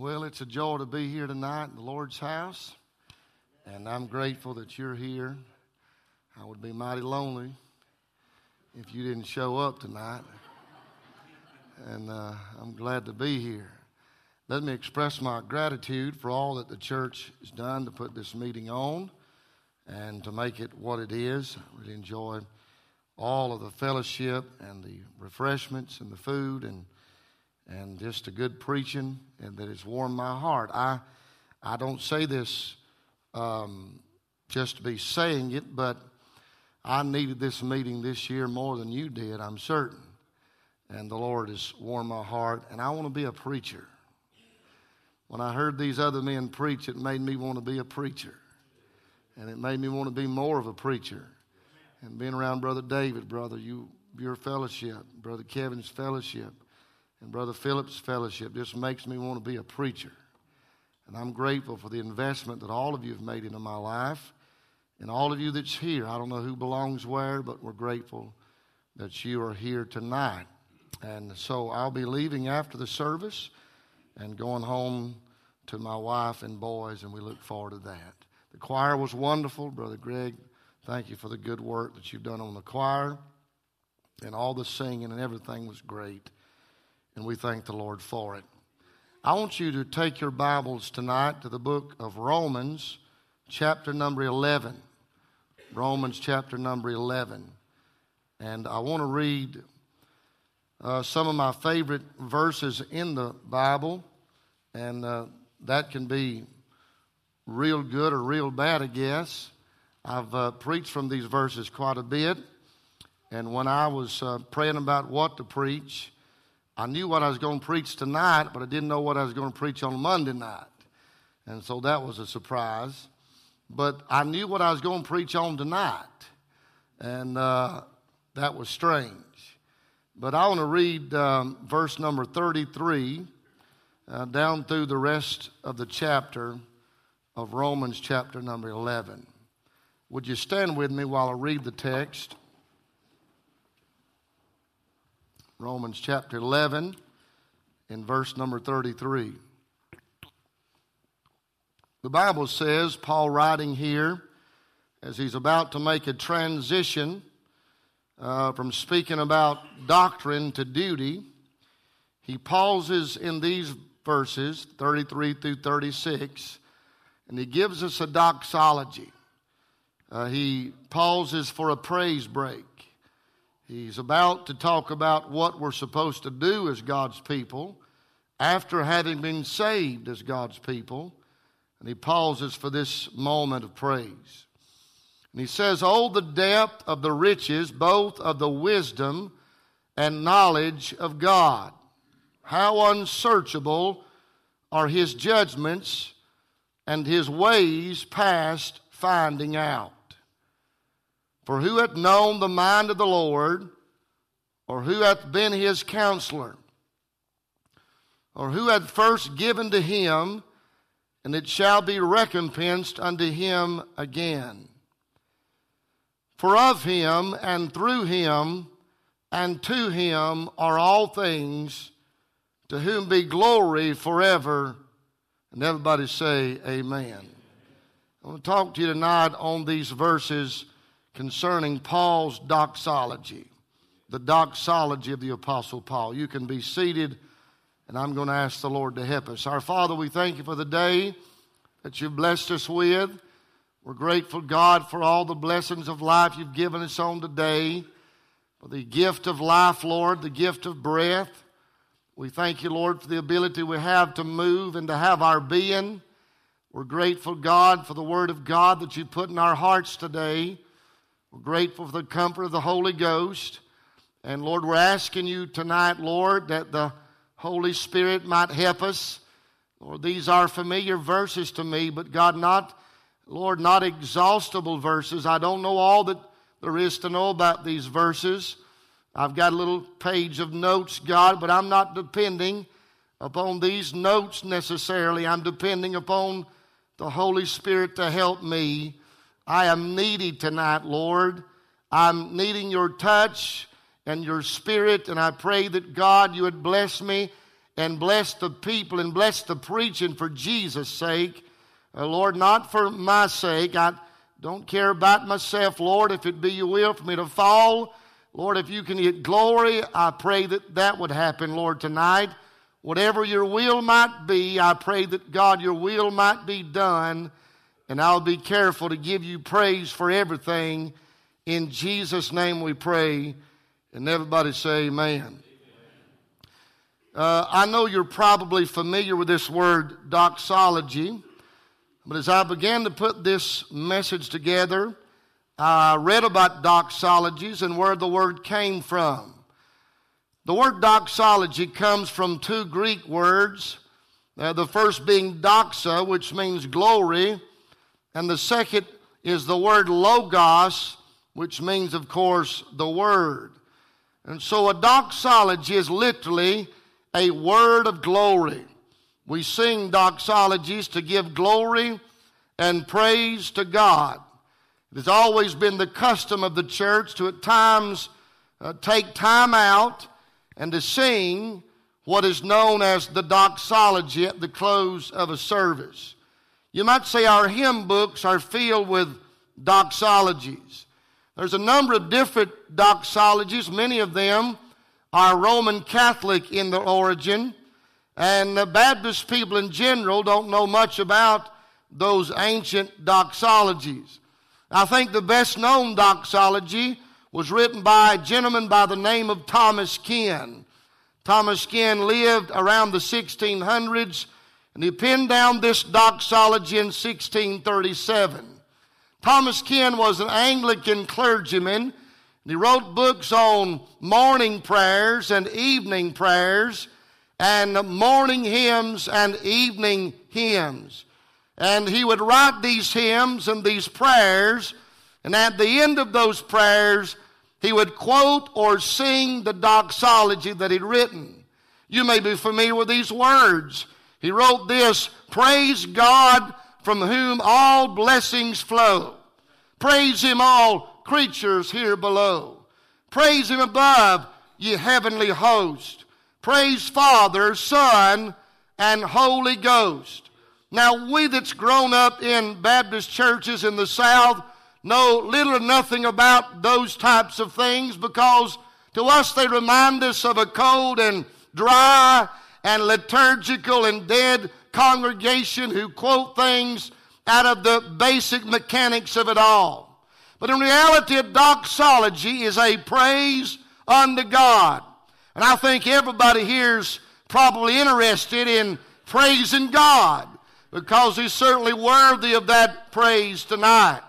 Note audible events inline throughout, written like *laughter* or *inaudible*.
Well, it's a joy to be here tonight in the Lord's house, and I'm grateful that you're here. I would be mighty lonely if you didn't show up tonight, and uh, I'm glad to be here. Let me express my gratitude for all that the church has done to put this meeting on and to make it what it is. I really enjoy all of the fellowship and the refreshments and the food and and just a good preaching and that has warmed my heart. I, I don't say this um, just to be saying it, but I needed this meeting this year more than you did, I'm certain. And the Lord has warmed my heart, and I want to be a preacher. When I heard these other men preach, it made me want to be a preacher. And it made me want to be more of a preacher. And being around Brother David, brother, you, your fellowship, Brother Kevin's fellowship, and Brother Phillips' fellowship just makes me want to be a preacher. And I'm grateful for the investment that all of you have made into my life and all of you that's here. I don't know who belongs where, but we're grateful that you are here tonight. And so I'll be leaving after the service and going home to my wife and boys, and we look forward to that. The choir was wonderful. Brother Greg, thank you for the good work that you've done on the choir. And all the singing and everything was great and we thank the Lord for it. I want you to take your Bibles tonight to the book of Romans, chapter number 11. Romans, chapter number 11. And I want to read uh, some of my favorite verses in the Bible, and uh, that can be real good or real bad, I guess. I've uh, preached from these verses quite a bit, and when I was uh, praying about what to preach, I knew what I was going to preach tonight, but I didn't know what I was going to preach on Monday night. And so that was a surprise. But I knew what I was going to preach on tonight. And uh, that was strange. But I want to read um, verse number 33 uh, down through the rest of the chapter of Romans, chapter number 11. Would you stand with me while I read the text? Romans chapter 11 in verse number 33. The Bible says, Paul writing here, as he's about to make a transition uh, from speaking about doctrine to duty, he pauses in these verses, 33 through 36, and he gives us a doxology. Uh, he pauses for a praise break. He's about to talk about what we're supposed to do as God's people after having been saved as God's people. And he pauses for this moment of praise. And he says, Oh, the depth of the riches, both of the wisdom and knowledge of God. How unsearchable are his judgments and his ways past finding out. For who hath known the mind of the Lord, or who hath been his counselor, or who hath first given to him, and it shall be recompensed unto him again? For of him, and through him, and to him are all things, to whom be glory forever. And everybody say, Amen. I want to talk to you tonight on these verses concerning Paul's doxology, the doxology of the Apostle Paul. You can be seated, and I'm going to ask the Lord to help us. Our Father, we thank you for the day that you've blessed us with. We're grateful, God, for all the blessings of life you've given us on today, for the gift of life, Lord, the gift of breath. We thank you, Lord, for the ability we have to move and to have our being. We're grateful, God, for the Word of God that you put in our hearts today. We're grateful for the comfort of the Holy Ghost. And Lord, we're asking you tonight, Lord, that the Holy Spirit might help us. Lord, these are familiar verses to me, but God, not, Lord, not exhaustible verses. I don't know all that there is to know about these verses. I've got a little page of notes, God, but I'm not depending upon these notes necessarily. I'm depending upon the Holy Spirit to help me I am needy tonight, Lord. I'm needing your touch and your spirit, and I pray that God, you would bless me and bless the people and bless the preaching for Jesus' sake. Uh, Lord, not for my sake. I don't care about myself, Lord. If it be your will for me to fall, Lord, if you can get glory, I pray that that would happen, Lord, tonight. Whatever your will might be, I pray that God, your will might be done, and I'll be careful to give you praise for everything. In Jesus' name we pray. And everybody say, Amen. Uh, I know you're probably familiar with this word doxology, but as I began to put this message together, I read about doxologies and where the word came from. The word doxology comes from two Greek words, uh, the first being doxa, which means glory, and the second is the word logos, which means, of course, the word. And so a doxology is literally a word of glory. We sing doxologies to give glory and praise to God. It has always been the custom of the church to at times uh, take time out and to sing what is known as the doxology at the close of a service. You might say our hymn books are filled with doxologies. There's a number of different doxologies, many of them are Roman Catholic in their origin, and the Baptist people in general don't know much about those ancient doxologies. I think the best known doxology was written by a gentleman by the name of Thomas Ken. Thomas Ken lived around the 1600s, and he penned down this doxology in 1637. Thomas Ken was an Anglican clergyman he wrote books on morning prayers and evening prayers and morning hymns and evening hymns. And he would write these hymns and these prayers, and at the end of those prayers, he would quote or sing the doxology that he'd written. You may be familiar with these words. He wrote this Praise God from whom all blessings flow. Praise Him, all creatures here below. Praise him above, ye heavenly host. Praise Father, Son, and Holy Ghost. Now, we that's grown up in Baptist churches in the South know little or nothing about those types of things because to us they remind us of a cold and dry and liturgical and dead congregation who quote things out of the basic mechanics of it all. But in reality, doxology is a praise unto God. And I think everybody here is probably interested in praising God because He's certainly worthy of that praise tonight.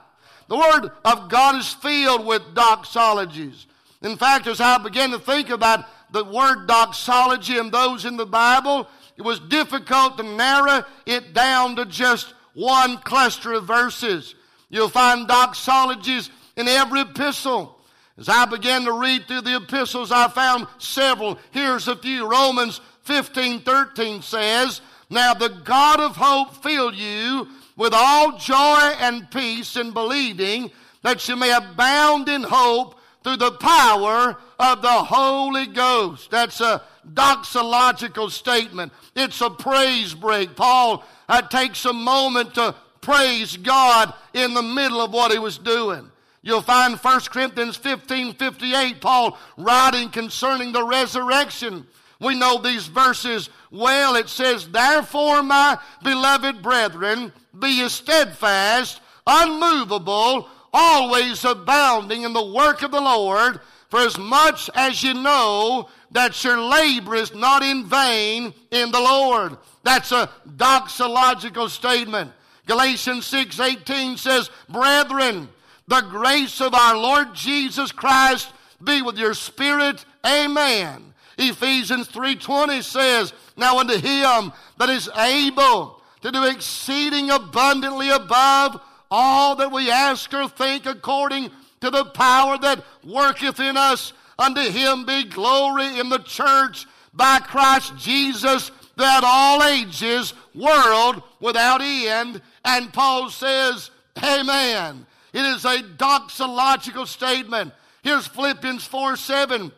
The Word of God is filled with doxologies. In fact, as I began to think about the word doxology and those in the Bible, it was difficult to narrow it down to just one cluster of verses. You'll find doxologies in every epistle. As I began to read through the epistles, I found several. Here's a few. Romans 15 13 says, Now the God of hope fill you with all joy and peace in believing that you may abound in hope through the power of the Holy Ghost. That's a doxological statement. It's a praise break. Paul uh, takes a moment to praise God in the middle of what he was doing. You'll find 1 Corinthians 15 58, Paul writing concerning the resurrection. We know these verses well. It says, Therefore, my beloved brethren, be ye steadfast, unmovable, always abounding in the work of the Lord, for as much as you know that your labor is not in vain in the Lord. That's a doxological statement. Galatians 6:18 says, "Brethren, the grace of our Lord Jesus Christ be with your spirit. Amen." Ephesians 3:20 says, "Now unto him that is able to do exceeding abundantly above all that we ask or think according to the power that worketh in us, unto him be glory in the church by Christ Jesus that all ages, world without end. And Paul says, Amen. It is a doxological statement. Here's Philippians 4 7.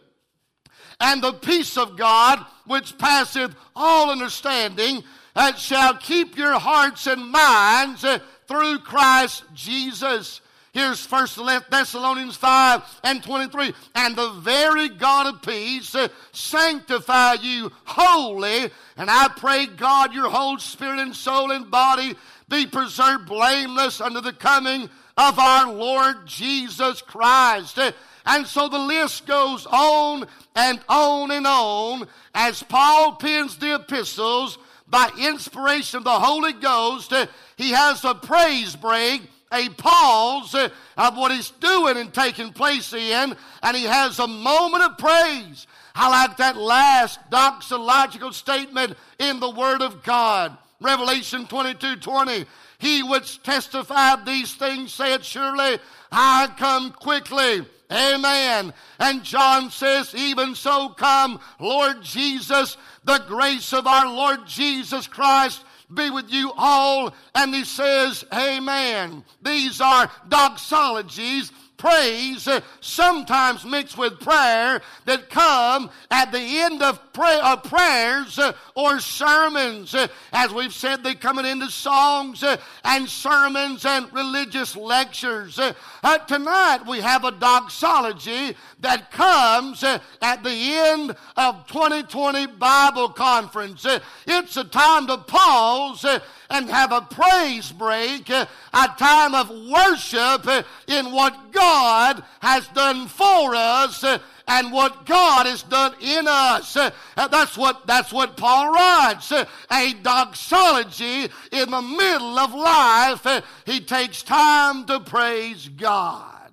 And the peace of God, which passeth all understanding, that shall keep your hearts and minds through Christ Jesus. Here's First Thessalonians 5 and 23. And the very God of peace sanctify you wholly. And I pray, God, your whole spirit and soul and body be preserved blameless unto the coming of our Lord Jesus Christ. And so the list goes on and on and on as Paul pens the epistles by inspiration of the Holy Ghost. Uh, he has a praise break a pause uh, of what he's doing and taking place in, and he has a moment of praise. I like that last doxological statement in the Word of God. Revelation 22 20. He which testified these things said, Surely I come quickly. Amen. And John says, Even so come, Lord Jesus, the grace of our Lord Jesus Christ be with you all. And he says, Amen. These are doxologies praise, uh, sometimes mixed with prayer, that come at the end of, pray, of prayers uh, or sermons. Uh, as we've said, they come into songs uh, and sermons and religious lectures. Uh, tonight we have a doxology that comes at the end of 2020 Bible Conference. it's a time to pause and have a praise break, uh, a time of worship uh, in what God has done for us uh, and what God has done in us. That's what, that's what Paul writes. A doxology in the middle of life. He takes time to praise God.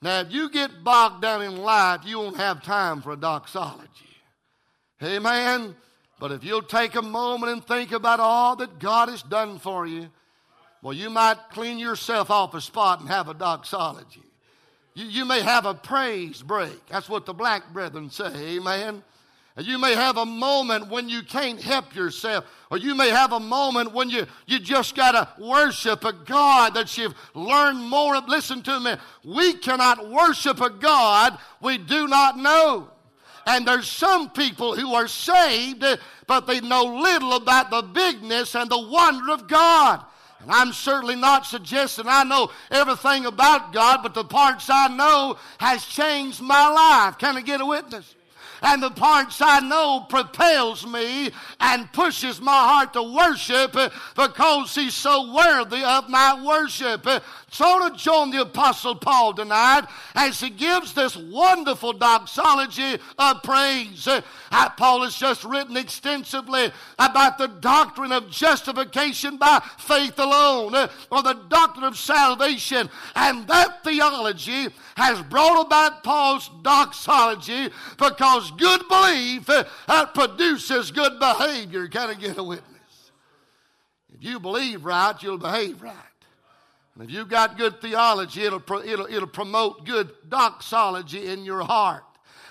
Now, if you get bogged down in life, you won't have time for a doxology. Amen. But if you'll take a moment and think about all that God has done for you, well, you might clean yourself off a spot and have a doxology. You, you may have a praise break. That's what the black brethren say, amen. And you may have a moment when you can't help yourself, or you may have a moment when you, you just got to worship a God that you've learned more of. Listen to me. We cannot worship a God we do not know. And there's some people who are saved, but they know little about the bigness and the wonder of God. And I'm certainly not suggesting I know everything about God, but the parts I know has changed my life. Can I get a witness? and the parts I know propels me and pushes my heart to worship because he's so worthy of my worship. So to join the Apostle Paul tonight as he gives this wonderful doxology of praise. Uh, Paul has just written extensively about the doctrine of justification by faith alone, uh, or the doctrine of salvation. And that theology has brought about Paul's doxology because good belief uh, produces good behavior. Can I get a witness? If you believe right, you'll behave right. And if you've got good theology, it'll, it'll, it'll promote good doxology in your heart.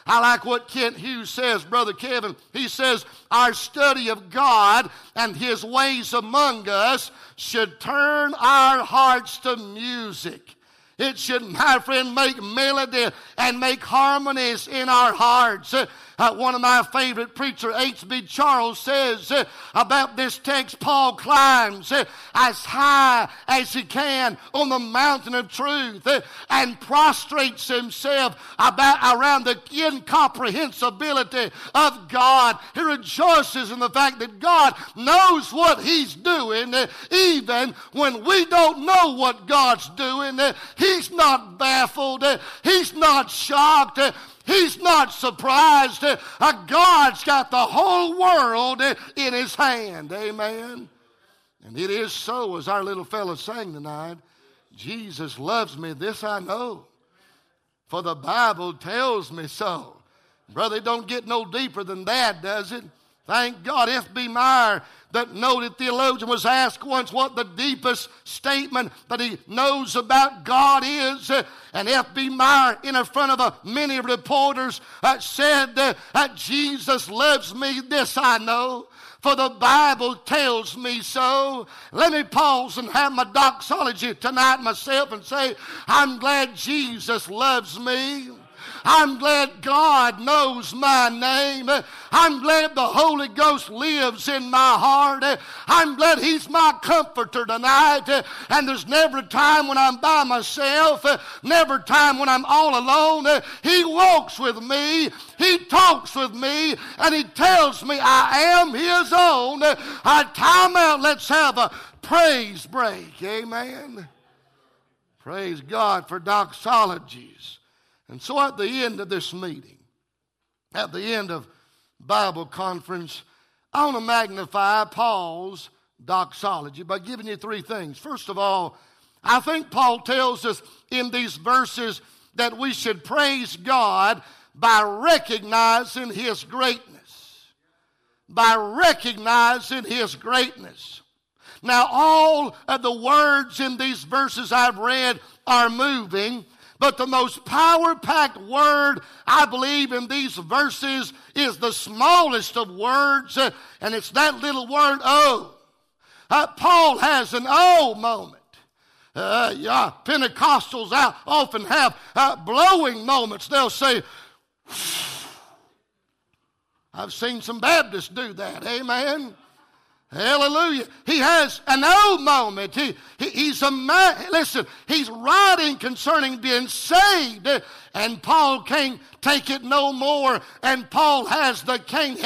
I like what Kent Hughes says, Brother Kevin. He says, Our study of God and His ways among us should turn our hearts to music. It should, *laughs* my friend, make melody and make harmonies in our hearts. Uh, one of my favorite preacher, H.B. Charles, says uh, about this text, Paul climbs uh, as high as he can on the mountain of truth uh, and prostrates himself about around the incomprehensibility of God. He rejoices in the fact that God knows what he's doing, uh, even when we don't know what God's doing. Uh, he's not baffled. He's not shocked. He's not surprised. God's got the whole world in his hand. Amen. And it is so, as our little fellow sang tonight. Jesus loves me, this I know. For the Bible tells me so. Brother, it don't get no deeper than that, does it? Thank God. F.B. Meyer, that noted theologian, was asked once what the deepest statement that he knows about God is. And F.B. Meyer, in front of many reporters, uh, said uh, that Jesus loves me, this I know for the Bible tells me so. Let me pause and have my doxology tonight myself and say, I'm glad Jesus loves me. I'm glad God knows my name. I'm glad the Holy Ghost lives in my heart. I'm glad He's my comforter tonight. And there's never a time when I'm by myself, never a time when I'm all alone. He walks with me, He talks with me, and He tells me I am His own. I time out, let's have a praise break. Amen. Praise God for doxologies. And so at the end of this meeting, at the end of Bible conference, I want to magnify Paul's doxology by giving you three things. First of all, I think Paul tells us in these verses that we should praise God by recognizing his greatness. By recognizing his greatness. Now, all of the words in these verses I've read are moving, but the most power packed word I believe in these verses is the smallest of words, uh, and it's that little word, oh. Uh, Paul has an oh moment. Uh, yeah, Pentecostals out often have uh, blowing moments. They'll say, I've seen some Baptists do that. Amen. Hallelujah. He has an old moment. He, he, he's a man. Listen, he's writing concerning being saved. And Paul can't take it no more. And Paul has the can't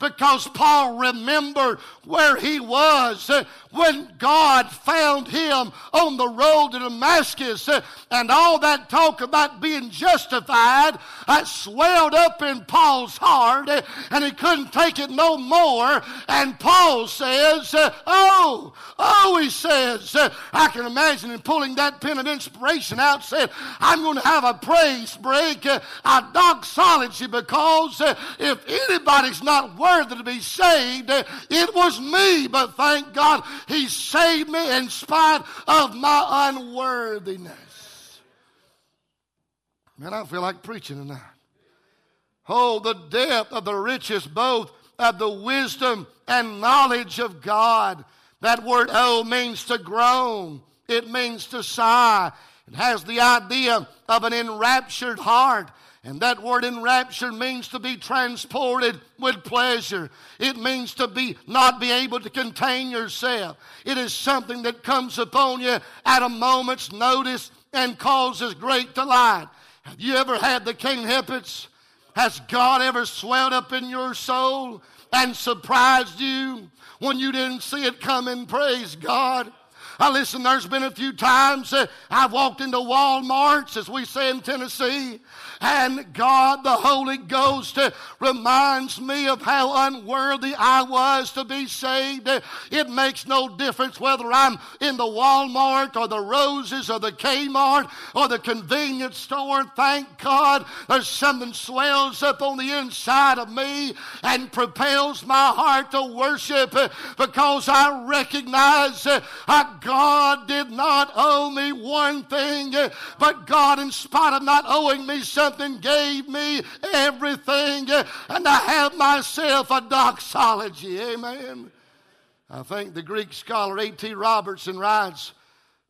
because Paul remembered where he was when God found him on the road to Damascus. And all that talk about being justified uh, swelled up in Paul's heart uh, and he couldn't take it no more. And Paul says, uh, Oh, oh, he says, uh, I can imagine him pulling that pen of inspiration out, said, I'm going to have a praise break, uh, a doxology, because uh, if anybody's not worthy to be saved, uh, it was me. But thank God he saved me in spite of my unworthiness. Man, I feel like preaching tonight. Oh, the depth of the riches both of the wisdom and knowledge of God. That word oh means to groan. It means to sigh. It has the idea of an enraptured heart. And that word enraptured means to be transported with pleasure. It means to be not be able to contain yourself. It is something that comes upon you at a moment's notice and causes great delight. Have you ever had the King Hippets? Has God ever swelled up in your soul and surprised you when you didn't see it coming? Praise God. I listen, there's been a few times that I've walked into Walmarts, as we say in Tennessee, and God, the Holy Ghost, uh, reminds me of how unworthy I was to be saved. It makes no difference whether I'm in the Walmart or the Roses or the Kmart or the convenience store. Thank God there's something swells up on the inside of me and propels my heart to worship uh, because I recognize that God did not owe me one thing, but God, in spite of not owing me something, something, gave me everything, eh, and I have myself a doxology. Amen. I think the Greek scholar A.T. Robertson writes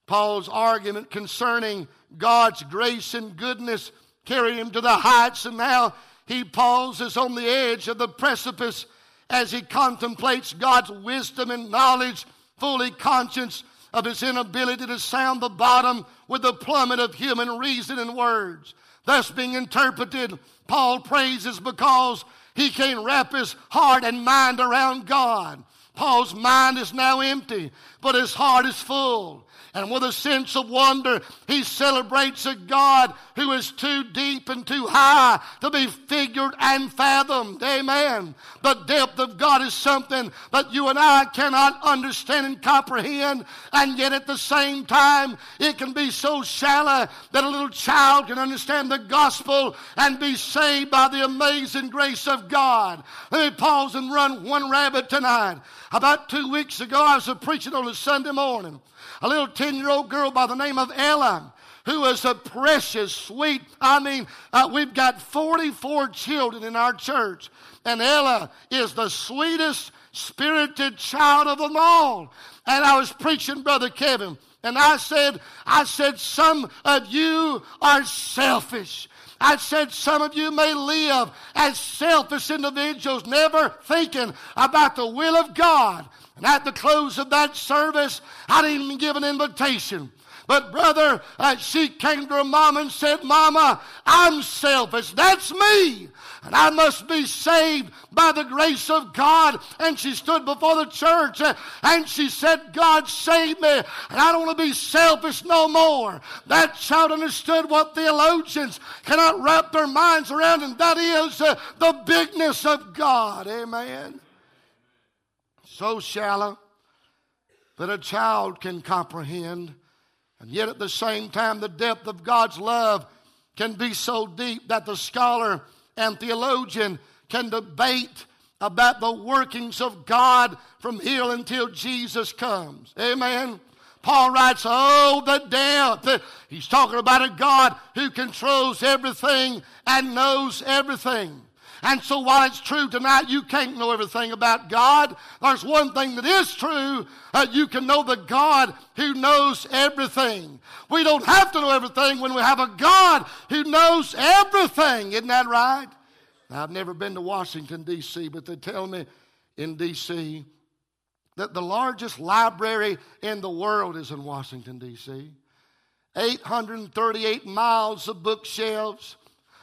Paul's argument concerning God's grace and goodness carried him to the heights, and now he pauses on the edge of the precipice as he contemplates God's wisdom and knowledge, fully conscious of his inability to sound the bottom with the plummet of human reason and words. Thus being interpreted, Paul praises because he can't wrap his heart and mind around God. Paul's mind is now empty, but his heart is full. And with a sense of wonder, he celebrates a God who is too deep and too high to be figured and fathomed. Amen. The depth of God is something that you and I cannot understand and comprehend. And yet at the same time, it can be so shallow that a little child can understand the gospel and be saved by the amazing grace of God. Let me pause and run one rabbit tonight. About two weeks ago, I was preaching on a Sunday morning a little 10 year old girl by the name of Ella who was a precious, sweet. I mean, uh, we've got 44 children in our church, and Ella is the sweetest, spirited child of them all. And I was preaching, Brother Kevin, and I said, I said, some of you are selfish. I said some of you may live as selfish individuals, never thinking about the will of God. And at the close of that service, I didn't even give an invitation. But brother, uh, she came to her mom and said, Mama, I'm selfish. That's me and I must be saved by the grace of God. And she stood before the church uh, and she said, God save me, and I don't want to be selfish no more. That child understood what theologians cannot wrap their minds around, and that is uh, the bigness of God. Amen. So shallow that a child can comprehend, and yet at the same time, the depth of God's love can be so deep that the scholar and theologian can debate about the workings of God from here until Jesus comes. Amen. Paul writes, Oh, the depth. He's talking about a God who controls everything and knows everything. And so while it's true tonight, you can't know everything about God. There's one thing that is true. Uh, you can know the God who knows everything. We don't have to know everything when we have a God who knows everything. Isn't that right? Now, I've never been to Washington, D.C., but they tell me in D.C. that the largest library in the world is in Washington, D.C. 838 miles of bookshelves,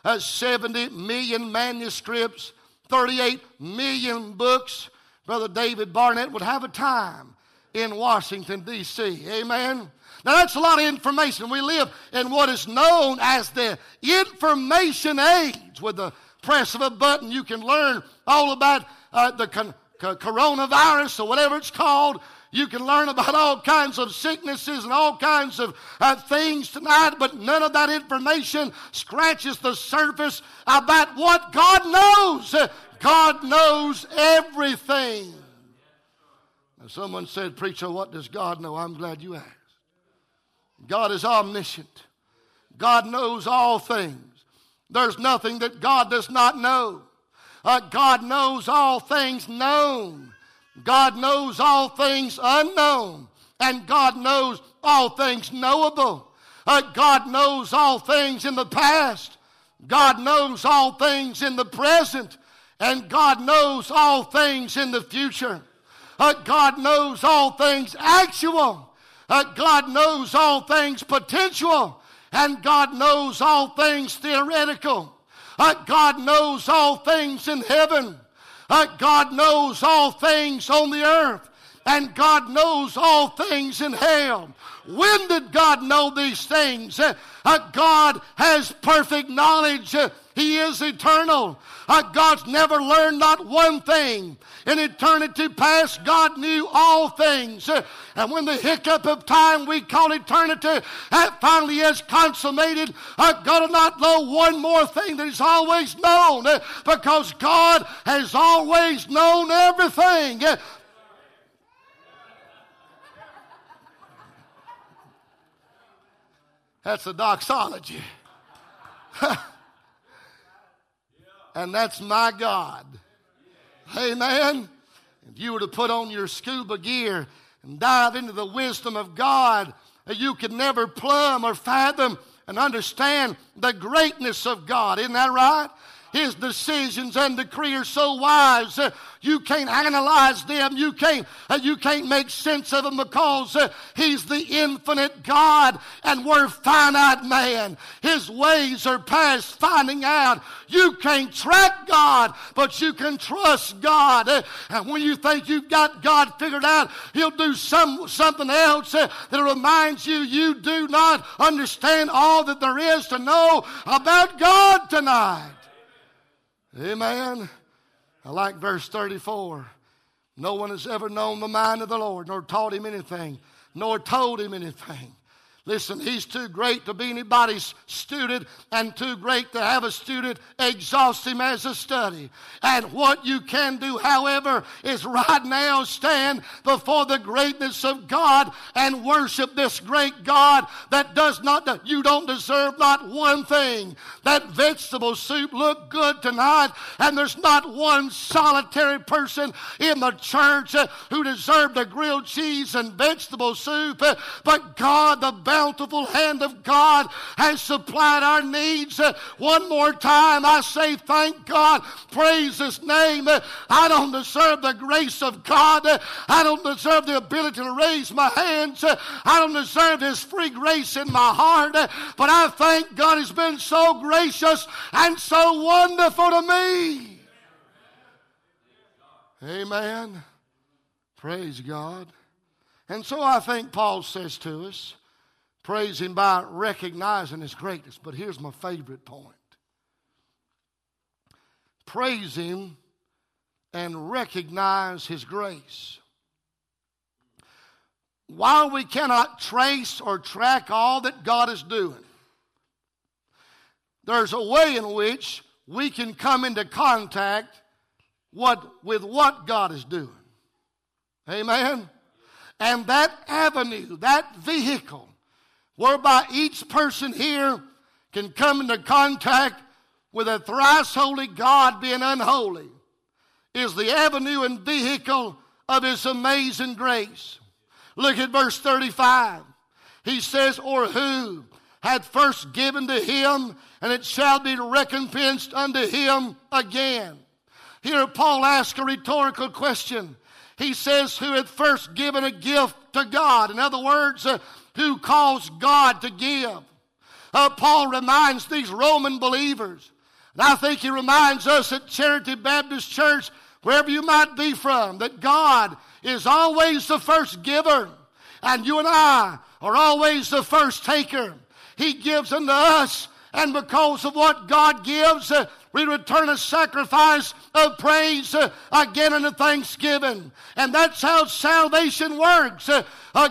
uh, 70 million manuscripts, 38 million books. Brother David Barnett would have a time in Washington, D.C. Amen. Now, that's a lot of information. We live in what is known as the information age. With the press of a button, you can learn all about uh, the con- coronavirus or whatever it's called. You can learn about all kinds of sicknesses and all kinds of uh, things tonight, but none of that information scratches the surface about what God knows. God knows everything. Now, someone said, Preacher, what does God know? I'm glad you asked. God is omniscient, God knows all things. There's nothing that God does not know. Uh, God knows all things known. God knows all things unknown. And God knows all things knowable. Uh, God knows all things in the past. God knows all things in the present. And God knows all things in the future. Uh, God knows all things actual. Uh, God knows all things potential. And God knows all things theoretical. Uh, God knows all things in heaven. Uh, God knows all things on the earth. And God knows all things in hell. When did God know these things? Uh, God has perfect knowledge. Uh, he is eternal. Uh, God's never learned not one thing. In eternity past, God knew all things. Uh, and when the hiccup of time we call eternity finally is consummated, uh, God will not know one more thing that He's always known uh, because God has always known everything. That's a doxology. *laughs* and that's my God. Amen. If you were to put on your scuba gear and dive into the wisdom of God, you could never plumb or fathom and understand the greatness of God. Isn't that right? His decisions and decree are so wise. Uh, you can't analyze them. You can't, uh, you can't make sense of them because uh, He's the infinite God and we're finite man. His ways are past finding out. You can't track God, but you can trust God. Uh, and when you think you've got God figured out, He'll do some, something else uh, that reminds you you do not understand all that there is to know about God tonight. Amen. I like verse 34. No one has ever known the mind of the Lord, nor taught him anything, nor told him anything. Listen, he's too great to be anybody's student and too great to have a student exhaust him as a study. And what you can do, however, is right now stand before the greatness of God and worship this great God that does not, you don't deserve not one thing. That vegetable soup looked good tonight, and there's not one solitary person in the church uh, who deserved a grilled cheese and vegetable soup, uh, but God, the best bountiful hand of God has supplied our needs. Uh, one more time, I say thank God. Praise His name. Uh, I don't deserve the grace of God. Uh, I don't deserve the ability to raise my hands. I don't deserve His free grace in my heart. But I thank God He's been so gracious and so wonderful to me. Amen. Praise God. And so I think Paul says to us, praise Him by recognizing His greatness. But here's my favorite point praise Him and recognize His grace. While we cannot trace or track all that God is doing, there's a way in which we can come into contact what, with what God is doing. Amen? And that avenue, that vehicle, whereby each person here can come into contact with a thrice holy God being unholy, is the avenue and vehicle of His amazing grace. Look at verse 35. He says, Or who had first given to him, and it shall be recompensed unto him again. Here, Paul asks a rhetorical question. He says, Who had first given a gift to God? In other words, uh, who caused God to give? Uh, Paul reminds these Roman believers, and I think he reminds us at Charity Baptist Church, wherever you might be from, that God is always the first giver, and you and I are always the first taker. He gives unto us, and because of what God gives, uh, we return a sacrifice of praise uh, again unto thanksgiving. And that's how salvation works. Uh,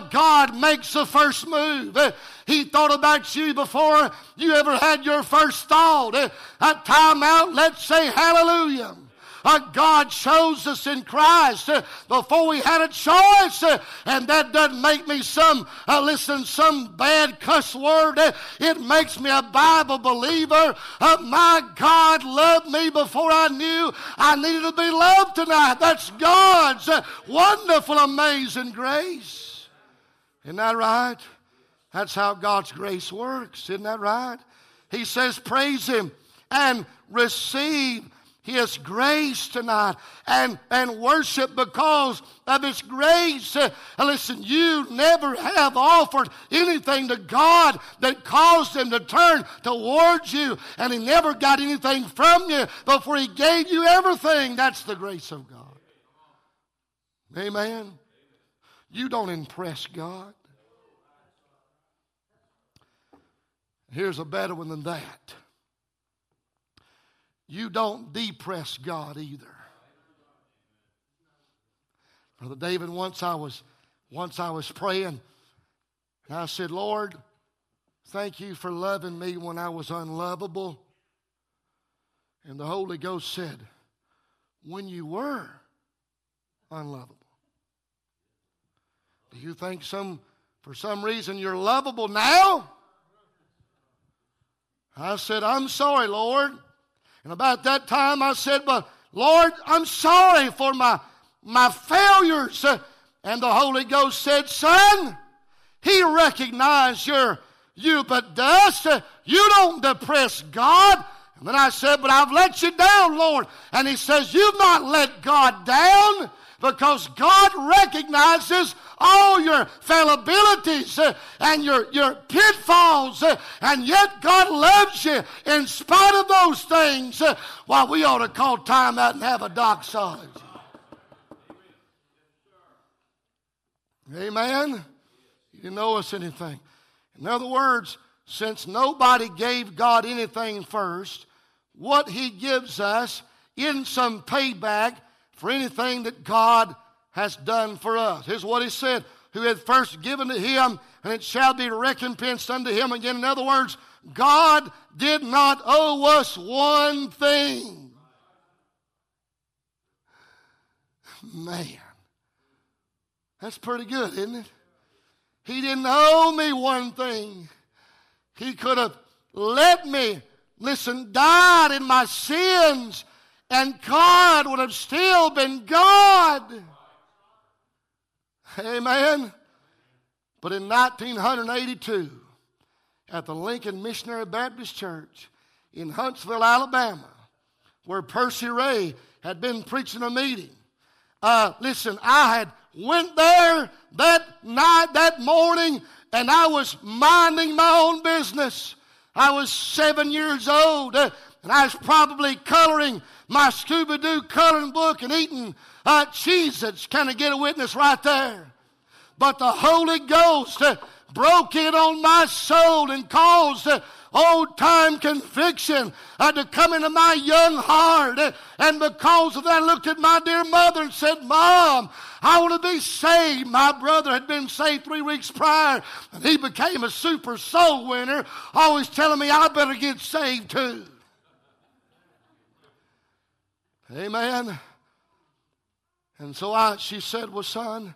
God makes the first move. He thought about you before you ever had your first thought. A time out, let's say hallelujah. Uh, God chose us in Christ uh, before we had a choice. Uh, and that doesn't make me some, uh, listen, some bad cuss word. Uh, it makes me a Bible believer. Uh, my God loved me before I knew I needed to be loved tonight. That's God's wonderful, amazing grace. Isn't that right? That's how God's grace works. Isn't that right? He says, praise Him and receive his grace tonight and, and worship because of His grace. Uh, listen, you never have offered anything to God that caused Him to turn towards you, and He never got anything from you before He gave you everything. That's the grace of God. Amen. You don't impress God. Here's a better one than that you don't depress God either. Brother David, once I was once I was praying, and I said, Lord, thank you for loving me when I was unlovable. And the Holy Ghost said, when you were unlovable. Do you think some for some reason you're lovable now? I said, I'm sorry, Lord. And about that time I said, But Lord, I'm sorry for my, my failures. And the Holy Ghost said, Son, He recognized your you but dust. You don't depress God. And then I said, But I've let you down, Lord. And He says, You've not let God down because God recognizes all your fallibilities uh, and your, your pitfalls, uh, and yet God loves you in spite of those things. Why, while we ought to call time out and have a doxology. Amen. You didn't owe us anything. In other words, since nobody gave God anything first, what He gives us in some payback for anything that God has done for us. Here's what he said Who had first given to him, and it shall be recompensed unto him again. In other words, God did not owe us one thing. Man, that's pretty good, isn't it? He didn't owe me one thing. He could have let me, listen, died in my sins and God would have still been God. Amen. But in 1982, at the Lincoln Missionary Baptist Church in Huntsville, Alabama, where Percy Ray had been preaching a meeting. Uh, listen, I had went there that night, that morning, and I was minding my own business. I was seven years old, uh, and I was probably coloring my Scooby Doo coloring book and eating uh, Cheez-Its. Kind of get a witness right there? But the Holy Ghost uh, broke in on my soul and caused uh, old time conviction uh, to come into my young heart. Uh, and because of that, I looked at my dear mother and said, Mom, I want to be saved. My brother had been saved three weeks prior, and he became a super soul winner, always telling me I better get saved too. Amen. And so I, she said, Well, son,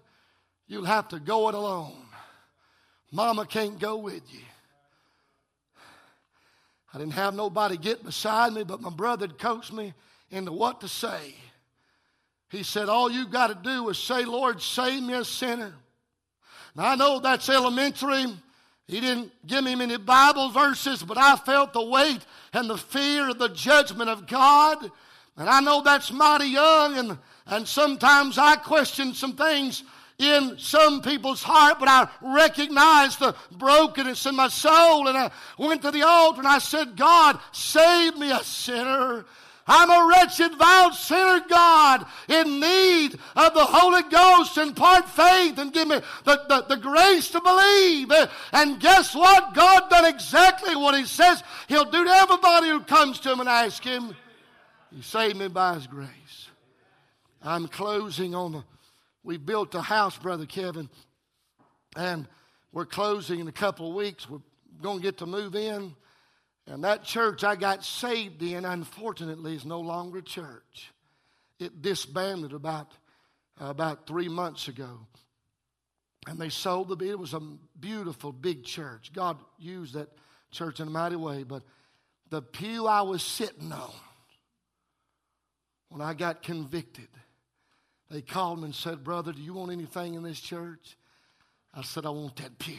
you'll have to go it alone. Mama can't go with you. I didn't have nobody get beside me, but my brother had coached me into what to say. He said, All you got to do is say, Lord, save me a sinner. Now, I know that's elementary. He didn't give me many Bible verses, but I felt the weight and the fear of the judgment of God. And I know that's mighty young, and, and sometimes I question some things in some people's heart, but I recognized the brokenness in my soul. And I went to the altar and I said, God, save me a sinner. I'm a wretched, vile sinner, God, in need of the Holy Ghost. Impart faith and give me the, the, the grace to believe. And guess what? God done exactly what He says He'll do to everybody who comes to Him and ask Him. He saved me by His grace. I'm closing on the we built a house, Brother Kevin, and we're closing in a couple of weeks. We're going to get to move in. And that church I got saved in, unfortunately, is no longer a church. It disbanded about, uh, about three months ago. And they sold the, it was a beautiful big church. God used that church in a mighty way. But the pew I was sitting on when I got convicted, they called me and said, Brother, do you want anything in this church? I said, I want that pew.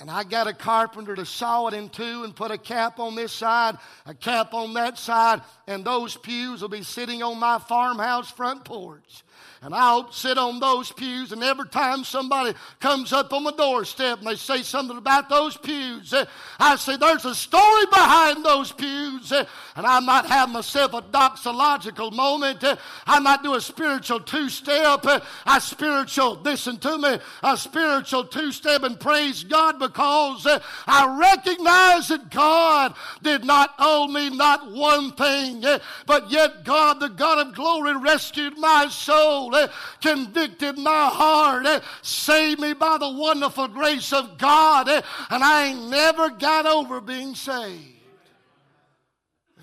And I got a carpenter to saw it in two and put a cap on this side, a cap on that side, and those pews will be sitting on my farmhouse front porch. And I'll sit on those pews, and every time somebody comes up on my doorstep and they say something about those pews, eh, I say, There's a story behind those pews. Eh, and I might have myself a doxological moment. Eh, I might do a spiritual two step, I spiritual, listen to me, a spiritual two step and praise God because I recognize that God did not owe me not one thing, but yet God, the God of glory, rescued my soul convicted my heart, saved me by the wonderful grace of God, and I ain't never got over being saved.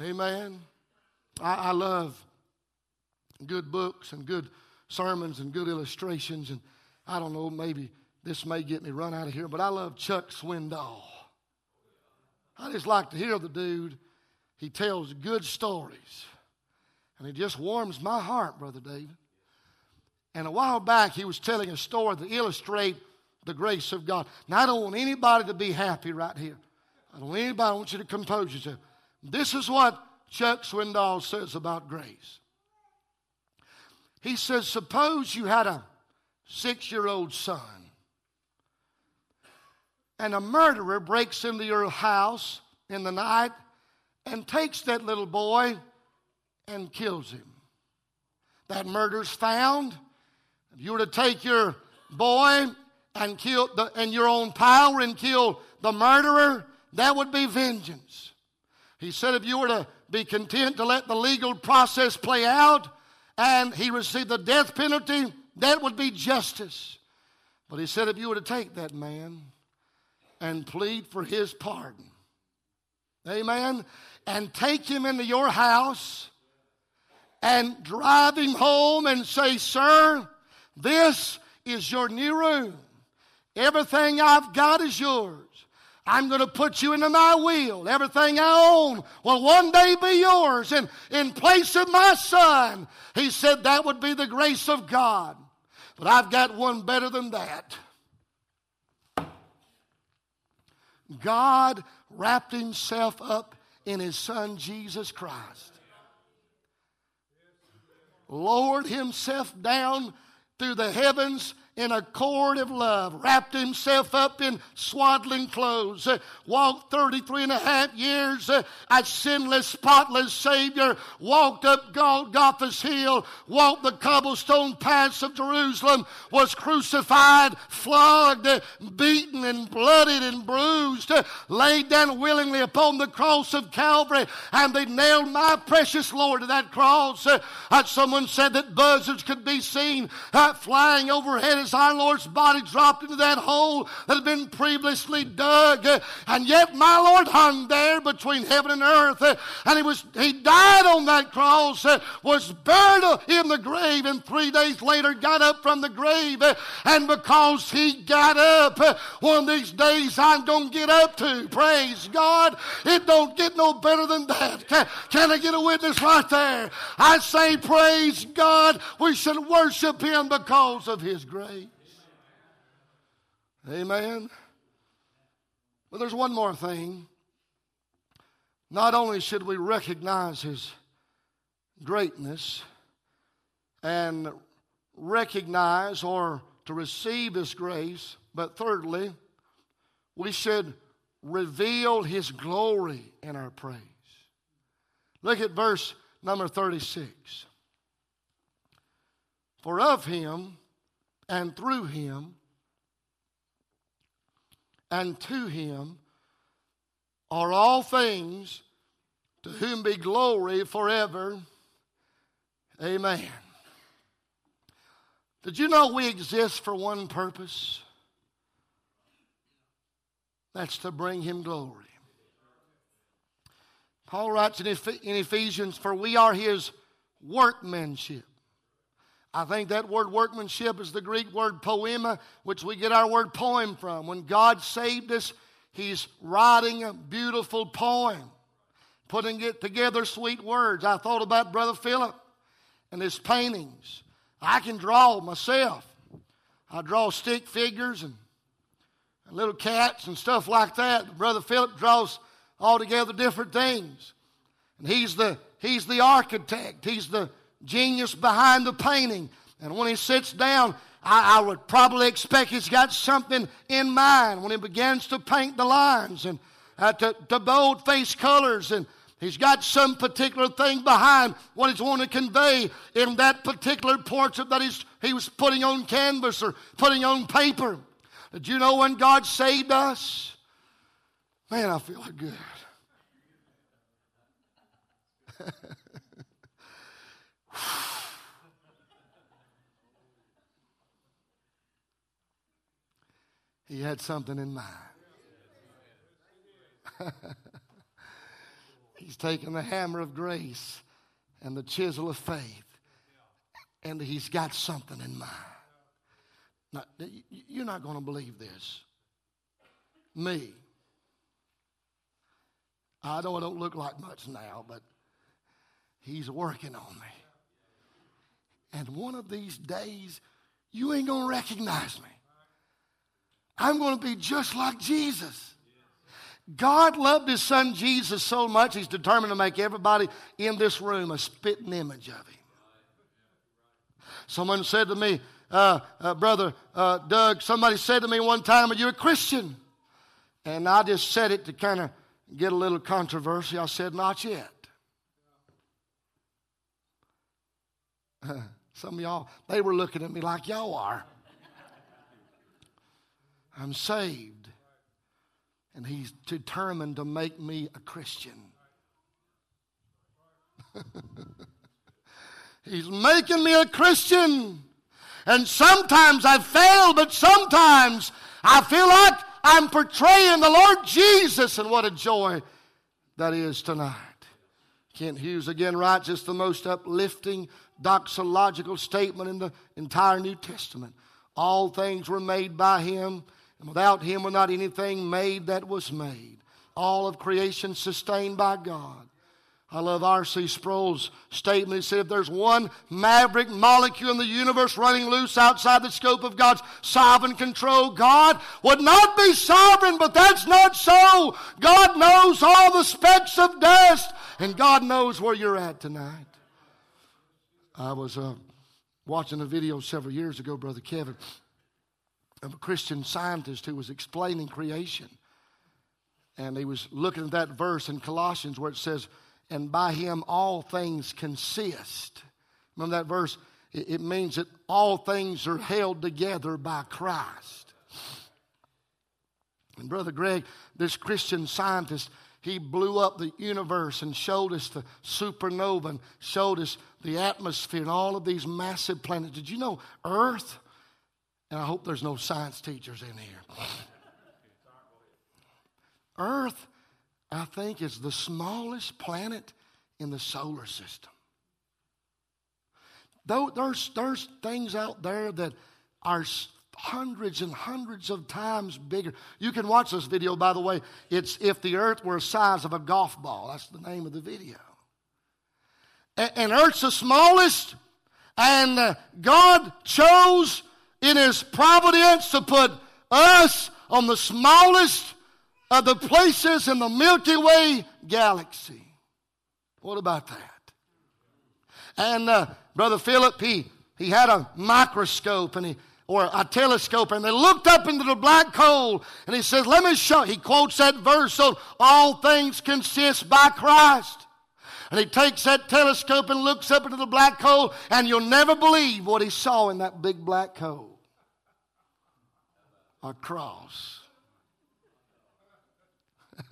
Amen. I, I love good books and good sermons and good illustrations, and I don't know, maybe this may get me run out of here, but I love Chuck Swindoll. I just like to hear the dude. He tells good stories. And it just warms my heart, Brother David. And a while back, he was telling a story to illustrate the grace of God. Now, I don't want anybody to be happy right here. I don't want anybody, I want you to compose yourself. This is what Chuck Swindoll says about grace. He says, Suppose you had a six year old son, and a murderer breaks into your house in the night and takes that little boy and kills him. That murder's found if you were to take your boy and kill the, in your own power and kill the murderer, that would be vengeance. He said if you were to be content to let the legal process play out and he received the death penalty, that would be justice. But he said if you were to take that man and plead for his pardon, amen, and take him into your house and drive him home and say, Sir, this is your new room. Everything I've got is yours. I'm going to put you into my will. Everything I own will one day be yours. And in place of my son, he said that would be the grace of God. But I've got one better than that. God wrapped himself up in his son Jesus Christ. Lowered himself down through the heavens in a cord of love, wrapped himself up in swaddling clothes, uh, walked 33 and a half years, uh, a sinless, spotless Savior, walked up Golgotha's hill, walked the cobblestone paths of Jerusalem, was crucified, flogged, uh, beaten, and bloodied and bruised, laid down willingly upon the cross of Calvary, and they nailed my precious Lord to that cross. Someone said that buzzards could be seen flying overhead as our Lord's body dropped into that hole that had been previously dug. And yet my Lord hung there between heaven and earth. And he was he died on that cross, was buried in the grave, and three days later got up from the grave. And because he got up, one of these days I'm gonna get up to. Praise God. It don't get no better than that. Can, can I get a witness right there? I say, praise God. We should worship him because of his grace. Amen. But there's one more thing. Not only should we recognize his greatness and recognize or to receive his grace, but thirdly, we should reveal his glory in our praise. Look at verse number 36. For of him and through him and to him are all things, to whom be glory forever. Amen. Did you know we exist for one purpose? That's to bring him glory. Paul writes in Ephesians, For we are his workmanship I think that word workmanship is the Greek word poema, which we get our word poem from. When God saved us, He's writing a beautiful poem, putting it together, sweet words. I thought about Brother Philip and his paintings. I can draw myself. I draw stick figures and, little cats and stuff like that. Brother Philip draws altogether different things. And he's the, he's the architect. He's the genius behind the painting. And when he sits down, I, I, would probably expect he's got something in mind when he begins to paint the lines and uh, to, to bold face colors. And he's got some particular thing behind what he's wanting to convey in that particular portrait that he's, he was putting on canvas or putting on paper. Did you know when God saved us? Man, I feel good. He had something in mind. *laughs* He's taken the hammer of grace and the chisel of faith, and he's got something in mind. Now, you're not going to believe this. Me. I know I don't look like much now, but he's working on me. And one of these days, you ain't going to recognize me. I'm going to be just like Jesus. God loved his son Jesus so much, he's determined to make everybody in this room a spitting image of him. Someone said to me, uh, uh, Brother uh, Doug, somebody said to me one time, Are you a Christian? And I just said it to kind of get a little controversy. I said, Not yet. *laughs* Some of y'all, they were looking at me like y'all are. I'm saved. And he's determined to make me a Christian. *laughs* he's making me a Christian. And sometimes I fail, but sometimes I feel like I'm portraying the Lord Jesus, and what a joy that is tonight. Kent Hughes again writes, it's the most uplifting doxological statement in the entire New Testament. All things were made by him, and without him was not anything made that was made. All of creation sustained by God. I love R.C. Sproul's statement. He said, if there's one maverick molecule in the universe running loose outside the scope of God's sovereign control, God would not be sovereign, but that's not so. God knows all the specks of dust, and God knows where you're at tonight. I was uh, watching a video several years ago, Brother Kevin, of a Christian scientist who was explaining creation. And he was looking at that verse in Colossians where it says, and by him all things consist. Remember that verse? It means that all things are held together by Christ. And Brother Greg, this Christian scientist, he blew up the universe and showed us the supernova and showed us the atmosphere and all of these massive planets. Did you know Earth? And I hope there's no science teachers in here. Earth I think, is the smallest planet in the solar system. Though there's, there's things out there that are hundreds and hundreds of times bigger. You can watch this video, by the way. It's If the Earth Were the Size of a Golf Ball. That's the name of the video. And, and Earth's the smallest, and uh, God chose in His providence to put us on the smallest of the places in the Milky Way galaxy. What about that? And uh, Brother Philip, he, he had a microscope and he, or a telescope, and they looked up into the black hole, and he says, Let me show. He quotes that verse, so all things consist by Christ. And he takes that telescope and looks up into the black hole, and you'll never believe what he saw in that big black hole a cross. *laughs*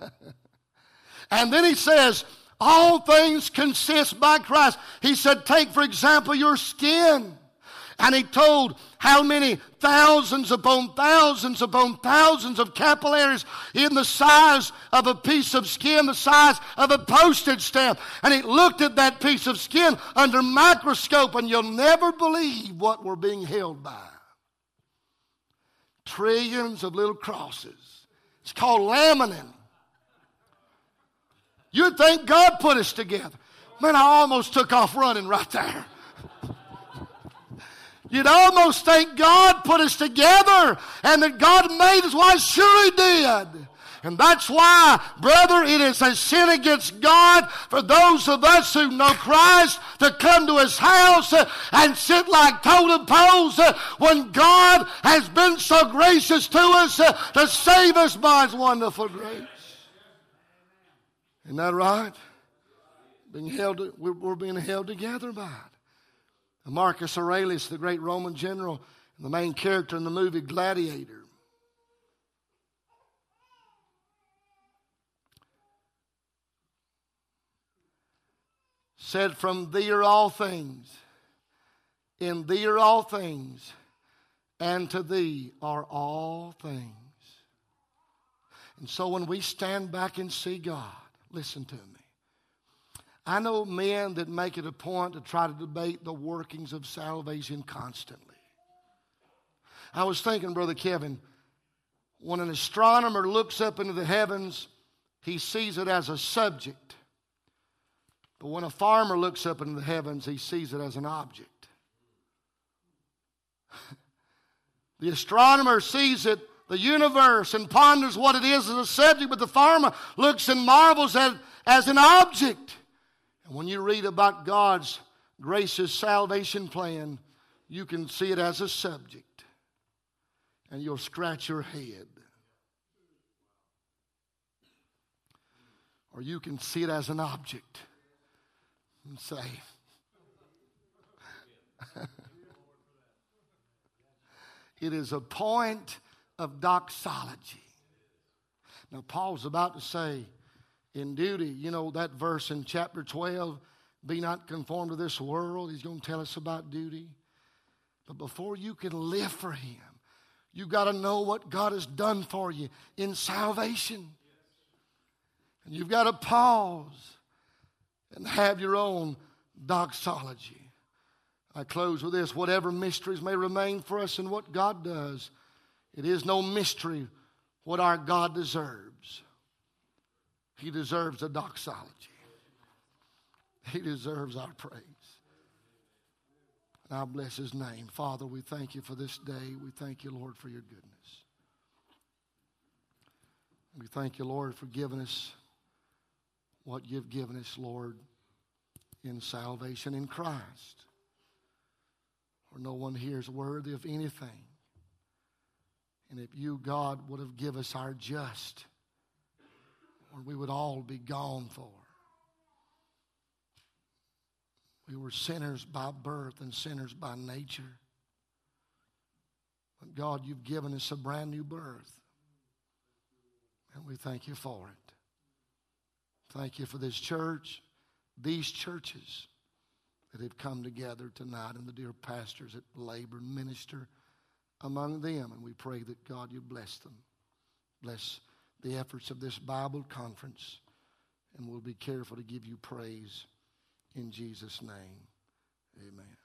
and then he says, all things consist by Christ. He said, take for example your skin. And he told how many thousands upon thousands upon thousands of capillaries in the size of a piece of skin, the size of a postage stamp. And he looked at that piece of skin under microscope, and you'll never believe what we're being held by. Trillions of little crosses. It's called laminin. You'd think God put us together. Man, I almost took off running right there. You'd almost think God put us together and that God made us. Why, sure He did. And that's why, brother, it is a sin against God for those of us who know Christ to come to His house and sit like totem poles when God has been so gracious to us to save us by His wonderful grace. Isn't that right? Being held, we're, being held together by. Marcus Aurelius, the great Roman general, the main character in the movie Gladiator. Said, From thee are all things, in thee are all things, and to thee are all things. And so when we stand back and see God, Listen to me. I know men that make it a point to try to debate the workings of salvation constantly. I was thinking, Brother Kevin, when an astronomer looks up into the heavens, he sees it as a subject. But when a farmer looks up into the heavens, he sees it as an object. *laughs* the astronomer sees it the universe and ponders what it is as a subject, but the farmer looks and marvels at as an object. And when you read about God's gracious salvation plan, you can see it as a subject. And you'll scratch your head. Or you can see it as an object and say, *laughs* it is a point of doxology. Now, Paul's about to say in duty, you know, that verse in chapter 12, be not conformed to this world. He's going to tell us about duty. But before you can live for Him, you've got to know what God has done for you in salvation. And you've got to pause and have your own doxology. I close with this whatever mysteries may remain for us in what God does it is no mystery what our God deserves. He deserves a doxology. He deserves our praise. And I bless his name. Father, we thank you for this day. We thank you, Lord, for your goodness. We thank you, Lord, for giving us what you've given us, Lord, in salvation in Christ. For no one here is worthy of anything. And if you, God, would have given us our just, or we would all be gone for. We were sinners by birth and sinners by nature. But God, you've given us a brand new birth. And we thank you for it. Thank you for this church, these churches that have come together tonight, and the dear pastors that labor and minister among them. And we pray that God, you bless them. Bless the efforts of this Bible conference. And we'll be careful to give you praise in Jesus' name. Amen.